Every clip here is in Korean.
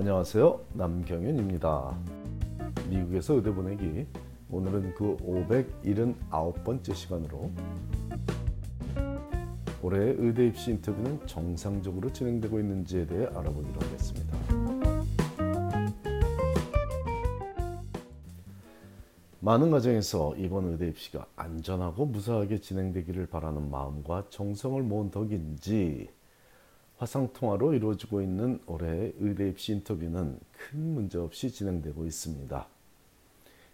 안녕하세요. 남경윤입니다. 미국에서 의대 보내기 오늘은 그 579번째 시간으로 올해 의대 입시 인터뷰는 정상적으로 진행되고 있는지에 대해 알아보기로 하겠습니다. 많은 가정에서 이번 의대 입시가 안전하고 무사하게 진행되기를 바라는 마음과 정성을 모은 덕인지 화상통화로 이루어지고 있는 올해의 의대 입시 인터뷰는 큰 문제 없이 진행되고 있습니다.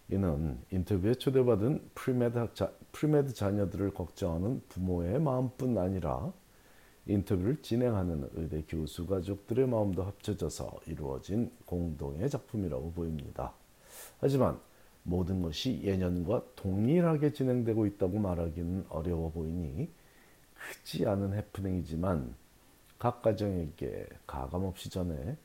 이는 인터뷰에 초대받은 premed, 자, premed 자녀들을 걱정하는 부모의 마음뿐 아니라 인터뷰를 진행하는 의대 교수 가족들의 마음도 합쳐져서 이루어진 공동의 작품이라고 보입니다. 하지만 모든 것이 예년과 동일하게 진행되고 있다고 말하기는 어려워 보이니 크지 않은 해프닝이지만 각 가정에게 가감없이 전해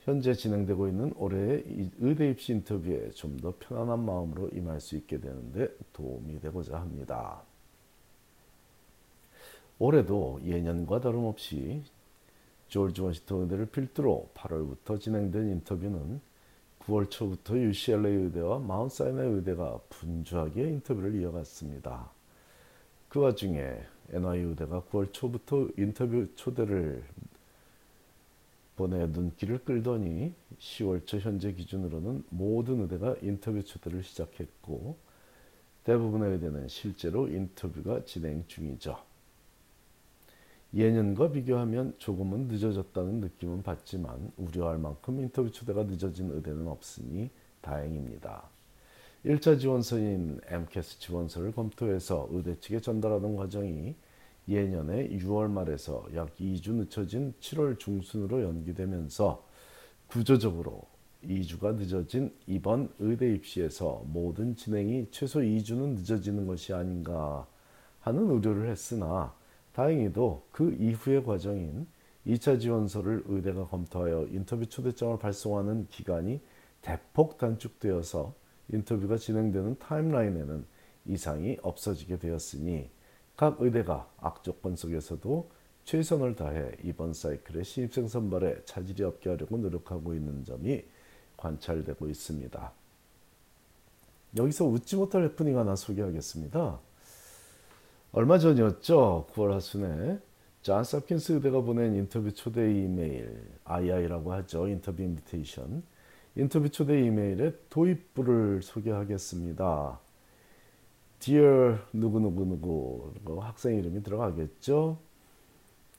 현재 진행되고 있는 올해의 의대 입시 인터뷰에 좀 더 편안한 마음으로 임할 수 있게 되는데 도움이 되고자 합니다. 올해도 예년과 다름없이 조지 워싱턴 의대를 필두로 8월부터 진행된 인터뷰는 9월 초부터 UCLA 의대와 마운사이나이 의대가 분주하게 인터뷰를 이어갔습니다. 그 와중에 NYU 의대가 9월 초부터 인터뷰 초대를 보내 눈길을 끌더니 10월 초 현재 기준으로는 모든 의대가 인터뷰 초대를 시작했고 대부분의 의대는 실제로 인터뷰가 진행 중이죠. 예년과 비교하면 조금은 늦어졌다는 느낌은 받지만 우려할 만큼 인터뷰 초대가 늦어진 의대는 없으니 다행입니다. 1차 지원서인 MCAS 지원서를 검토해서 의대 측에 전달하는 과정이 예년의 6월 말에서 약 2주 늦춰진 7월 중순으로 연기되면서 구조적으로 2주가 늦어진 이번 의대 입시에서 모든 진행이 최소 2주는 늦어지는 것이 아닌가 하는 우려를 했으나 다행히도 그 이후의 과정인 2차 지원서를 의대가 검토하여 인터뷰 초대장을 발송하는 기간이 대폭 단축되어서 인터뷰가 진행되는 timeline에는 이상이 없어지게 되었으니 각 의대가 악조건 속에서도 최선을 다해 이번 사이클의 신입생 선발에 차질이 없게 하려고 노력하고 있는 점이 관찰되고 있습니다. 여기서 웃지 못할 해프닝 하나 소개하겠습니다. 얼마 전이었죠. 9월 하순에 존스 홉킨스 의대가 보낸 인터뷰 초대 이메일, II라고 하죠. interview invitation. 인터뷰 초대 이메일에 도입부를 소개하겠습니다. Dear 누구누구누구 학생 이름이 들어가겠죠.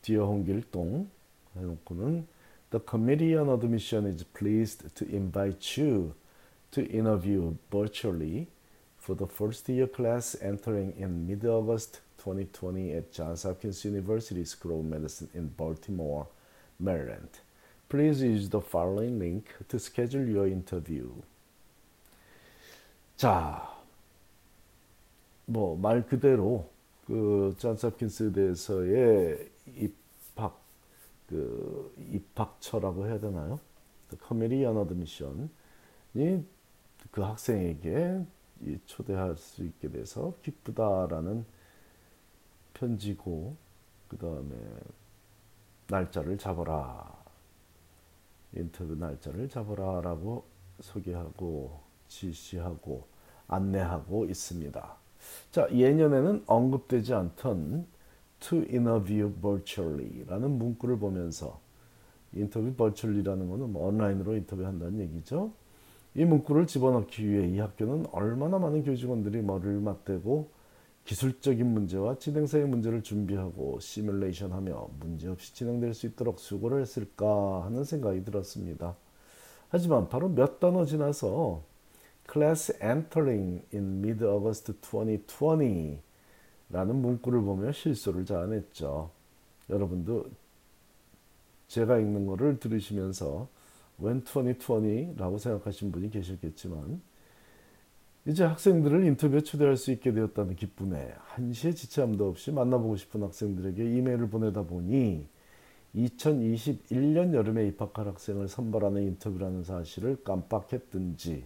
Dear 홍길동 해놓고는 The Committee on Admission is pleased to invite you to interview virtually for the first year class entering in mid-August 2020 at Johns Hopkins University School of Medicine in Baltimore, Maryland. Please use the following link to schedule your interview. 자, 뭐 말 그대로 그 존스홉킨스 대에서의 입학 그 입학처라고 해야 되나요? Committee on Admission이 그 학생에게 초대할 수 있게 돼서 기쁘다라는 편지고 그 다음에 날짜를 잡아라 인터뷰 날짜를 잡아라라고 소개하고 지시하고 안내하고 있습니다. 자, 예년에는 언급되지 않던 to interview virtually라는 문구를 보면서 인터뷰 virtually라는 것은 뭐 온라인으로 인터뷰한다는 얘기죠. 이 문구를 집어넣기 위해 이 학교는 얼마나 많은 교직원들이 머리를 맞대고 기술적인 문제와 진행사의 문제를 준비하고 시뮬레이션하며 문제없이 진행될 수 있도록 수고를 했을까 하는 생각이 들었습니다. 하지만 바로 몇 단어 지나서 Class Entering in Mid-August 2020 라는 문구를 보며 실수를 자아냈죠. 여러분도 제가 읽는 거를 들으시면서 웬 2020라고 생각하신 분이 계셨겠지만 이제 학생들을 인터뷰에 초대할 수 있게 되었다는 기쁨에 한시의 지체함도 없이 만나보고 싶은 학생들에게 이메일을 보내다 보니 2021년 여름에 입학할 학생을 선발하는 인터뷰라는 사실을 깜빡했든지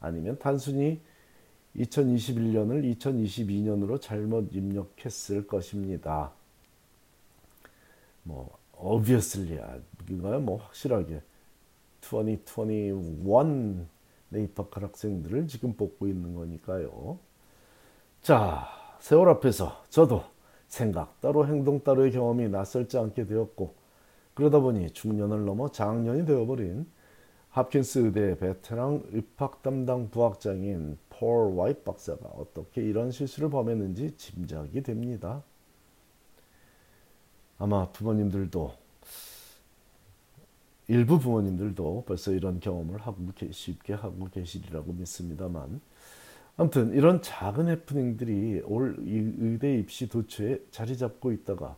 아니면 단순히 2021년을 2022년으로 잘못 입력했을 것입니다. 뭐 obviously 이거야 뭐 확실하게 2021 에 입학할 학생들을 지금 뽑고 있는 거니까요. 자, 세월 앞에서 저도 생각 따로 행동 따로의 경험이 낯설지 않게 되었고 그러다 보니 중년을 넘어 장년이 되어버린 합킨스 의대 베테랑 입학 담당 부학장인 폴 와이트 박사가 어떻게 이런 실수를 범했는지 짐작이 됩니다. 아마 부모님들도 일부 부모님들도 벌써 이런 경험을 하고 쉽게 하고 계시리라고 믿습니다만 아무튼 이런 작은 해프닝들이 올 의대 입시 도처에 자리 잡고 있다가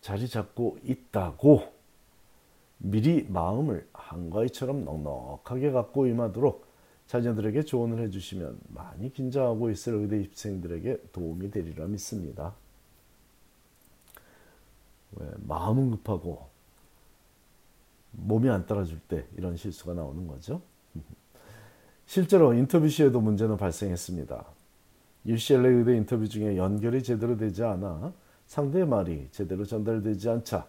자리 잡고 있다고 미리 마음을 한가위처럼 넉넉하게 갖고 임하도록 자녀들에게 조언을 해주시면 많이 긴장하고 있을 의대 입생들에게 도움이 되리라 믿습니다. 왜 마음은 급하고 몸이 안 따라줄 때 이런 실수가 나오는 거죠. 실제로 인터뷰 시에도 문제는 발생했습니다. UCLA 의대 인터뷰 중에 연결이 제대로 되지 않아 상대의 말이 제대로 전달되지 않자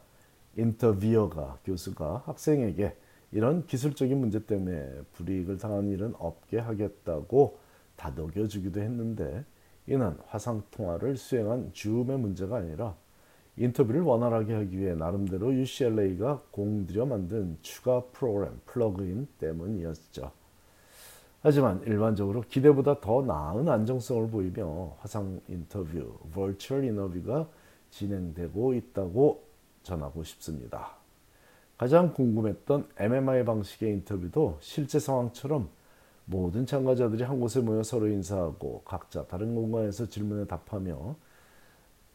인터뷰어가 교수가 학생에게 이런 기술적인 문제 때문에 불이익을 당한 일은 없게 하겠다고 다독여 주기도 했는데 이는 화상 통화를 수행한 줌의 문제가 아니라 인터뷰를 원활하게 하기 위해 나름대로 UCLA가 공들여 만든 추가 프로그램 플러그인 때문이었죠. 하지만 일반적으로 기대보다 더 나은 안정성을 보이며 화상 인터뷰, virtual 인터뷰가 진행되고 있다고 전하고 싶습니다. 가장 궁금했던 MMI 방식의 인터뷰도 실제 상황처럼 모든 참가자들이 한 곳에 모여 서로 인사하고 각자 다른 공간에서 질문에 답하며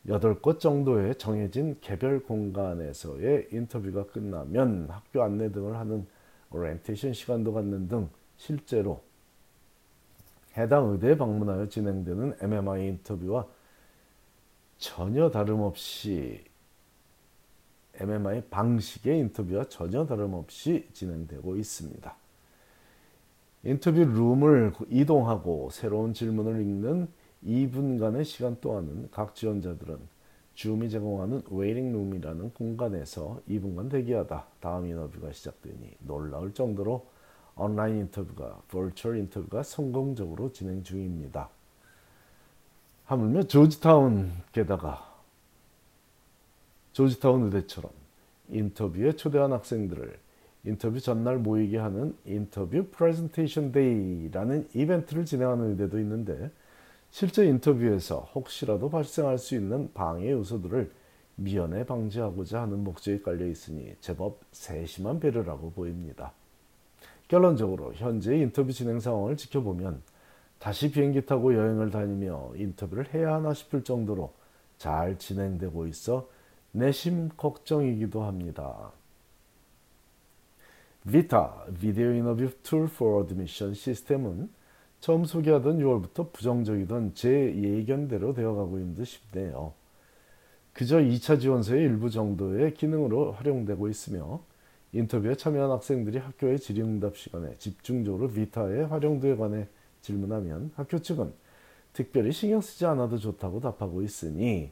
8곳 정도의 정해진 개별 공간에서의 인터뷰가 끝나면 학교 안내 등을 하는 오리엔테이션 시간도 갖는 등 실제로 해당 의대에 방문하여 진행되는 MMI 인터뷰와 전혀 다름없이 MMI 방식의 인터뷰와 전혀 다름없이 진행되고 있습니다. 인터뷰 룸을 이동하고 새로운 질문을 읽는 2분간의 시간 동안은 각 지원자들은 줌이 제공하는 waiting room이라는 공간에서 2분간 대기하다 다음 인터뷰가 시작되니 놀라울 정도로 온라인 인터뷰가 virtual interview가 성공적으로 진행 중입니다. 하물며 조지타운 게다가 조지타운 의대처럼 인터뷰에 초대한 학생들을 인터뷰 전날 모이게 하는 interview presentation day라는 이벤트를 진행하는 의대도 있는데 실제 인터뷰에서 혹시라도 발생할 수 있는 방해 요소들을 미연에 방지하고자 하는 목적이 깔려 있으니 제법 세심한 배려라고 보입니다. 결론적으로 현재 인터뷰 진행 상황을 지켜보면 다시 비행기 타고 여행을 다니며 인터뷰를 해야 하나 싶을 정도로 잘 진행되고 있어 내심 걱정이기도 합니다. 비타 비디오 인터뷰 툴 for admission 시스템은 처음 소개하던 6월부터 부정적이던 제 예견대로 되어가고 있는 듯 싶네요. 그저 2차 지원서의 일부 정도의 기능으로 활용되고 있으며 인터뷰에 참여한 학생들이 학교의 질의응답 시간에 집중적으로 비타의 활용도에 관해 질문하면 학교 측은 특별히 신경 쓰지 않아도 좋다고 답하고 있으니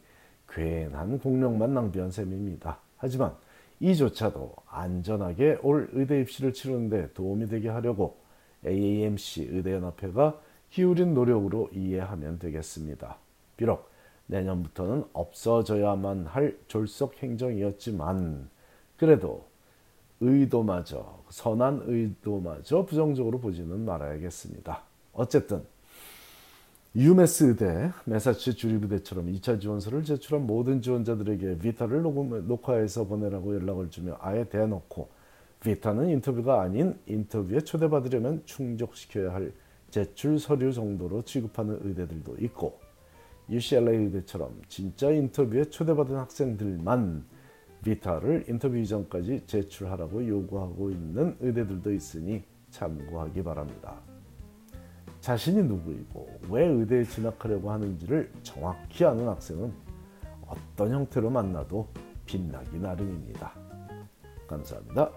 괜한 공력만 낭비한 셈입니다. 하지만 이조차도 안전하게 올 의대 입시를 치르는데 도움이 되게 하려고 AAMC 의대연합회가 기울인 노력으로 이해하면 되겠습니다. 비록 내년부터는 없어져야만 할 졸속 행정이었지만 그래도 의도마저 선한 의도마저 부정적으로 보지는 말아야겠습니다. 어쨌든 유메스 의대, 메사추 주립의대처럼 2차 지원서를 제출한 모든 지원자들에게 비타를 녹음, 녹화해서 보내라고 연락을 주며 아예 대놓고 비타는 인터뷰가 아닌 인터뷰에 초대받으려면 충족시켜야 할 제출 서류 정도로 취급하는 의대들도 있고 UCLA 의대처럼 진짜 인터뷰에 초대받은 학생들만 비타를 인터뷰 이전까지 제출하라고 요구하고 있는 의대들도 있으니 참고하기 바랍니다. 자신이 누구이고 왜 의대에 진학하려고 하는지를 정확히 아는 학생은 어떤 형태로 만나도 빛나기 나름입니다. 감사합니다.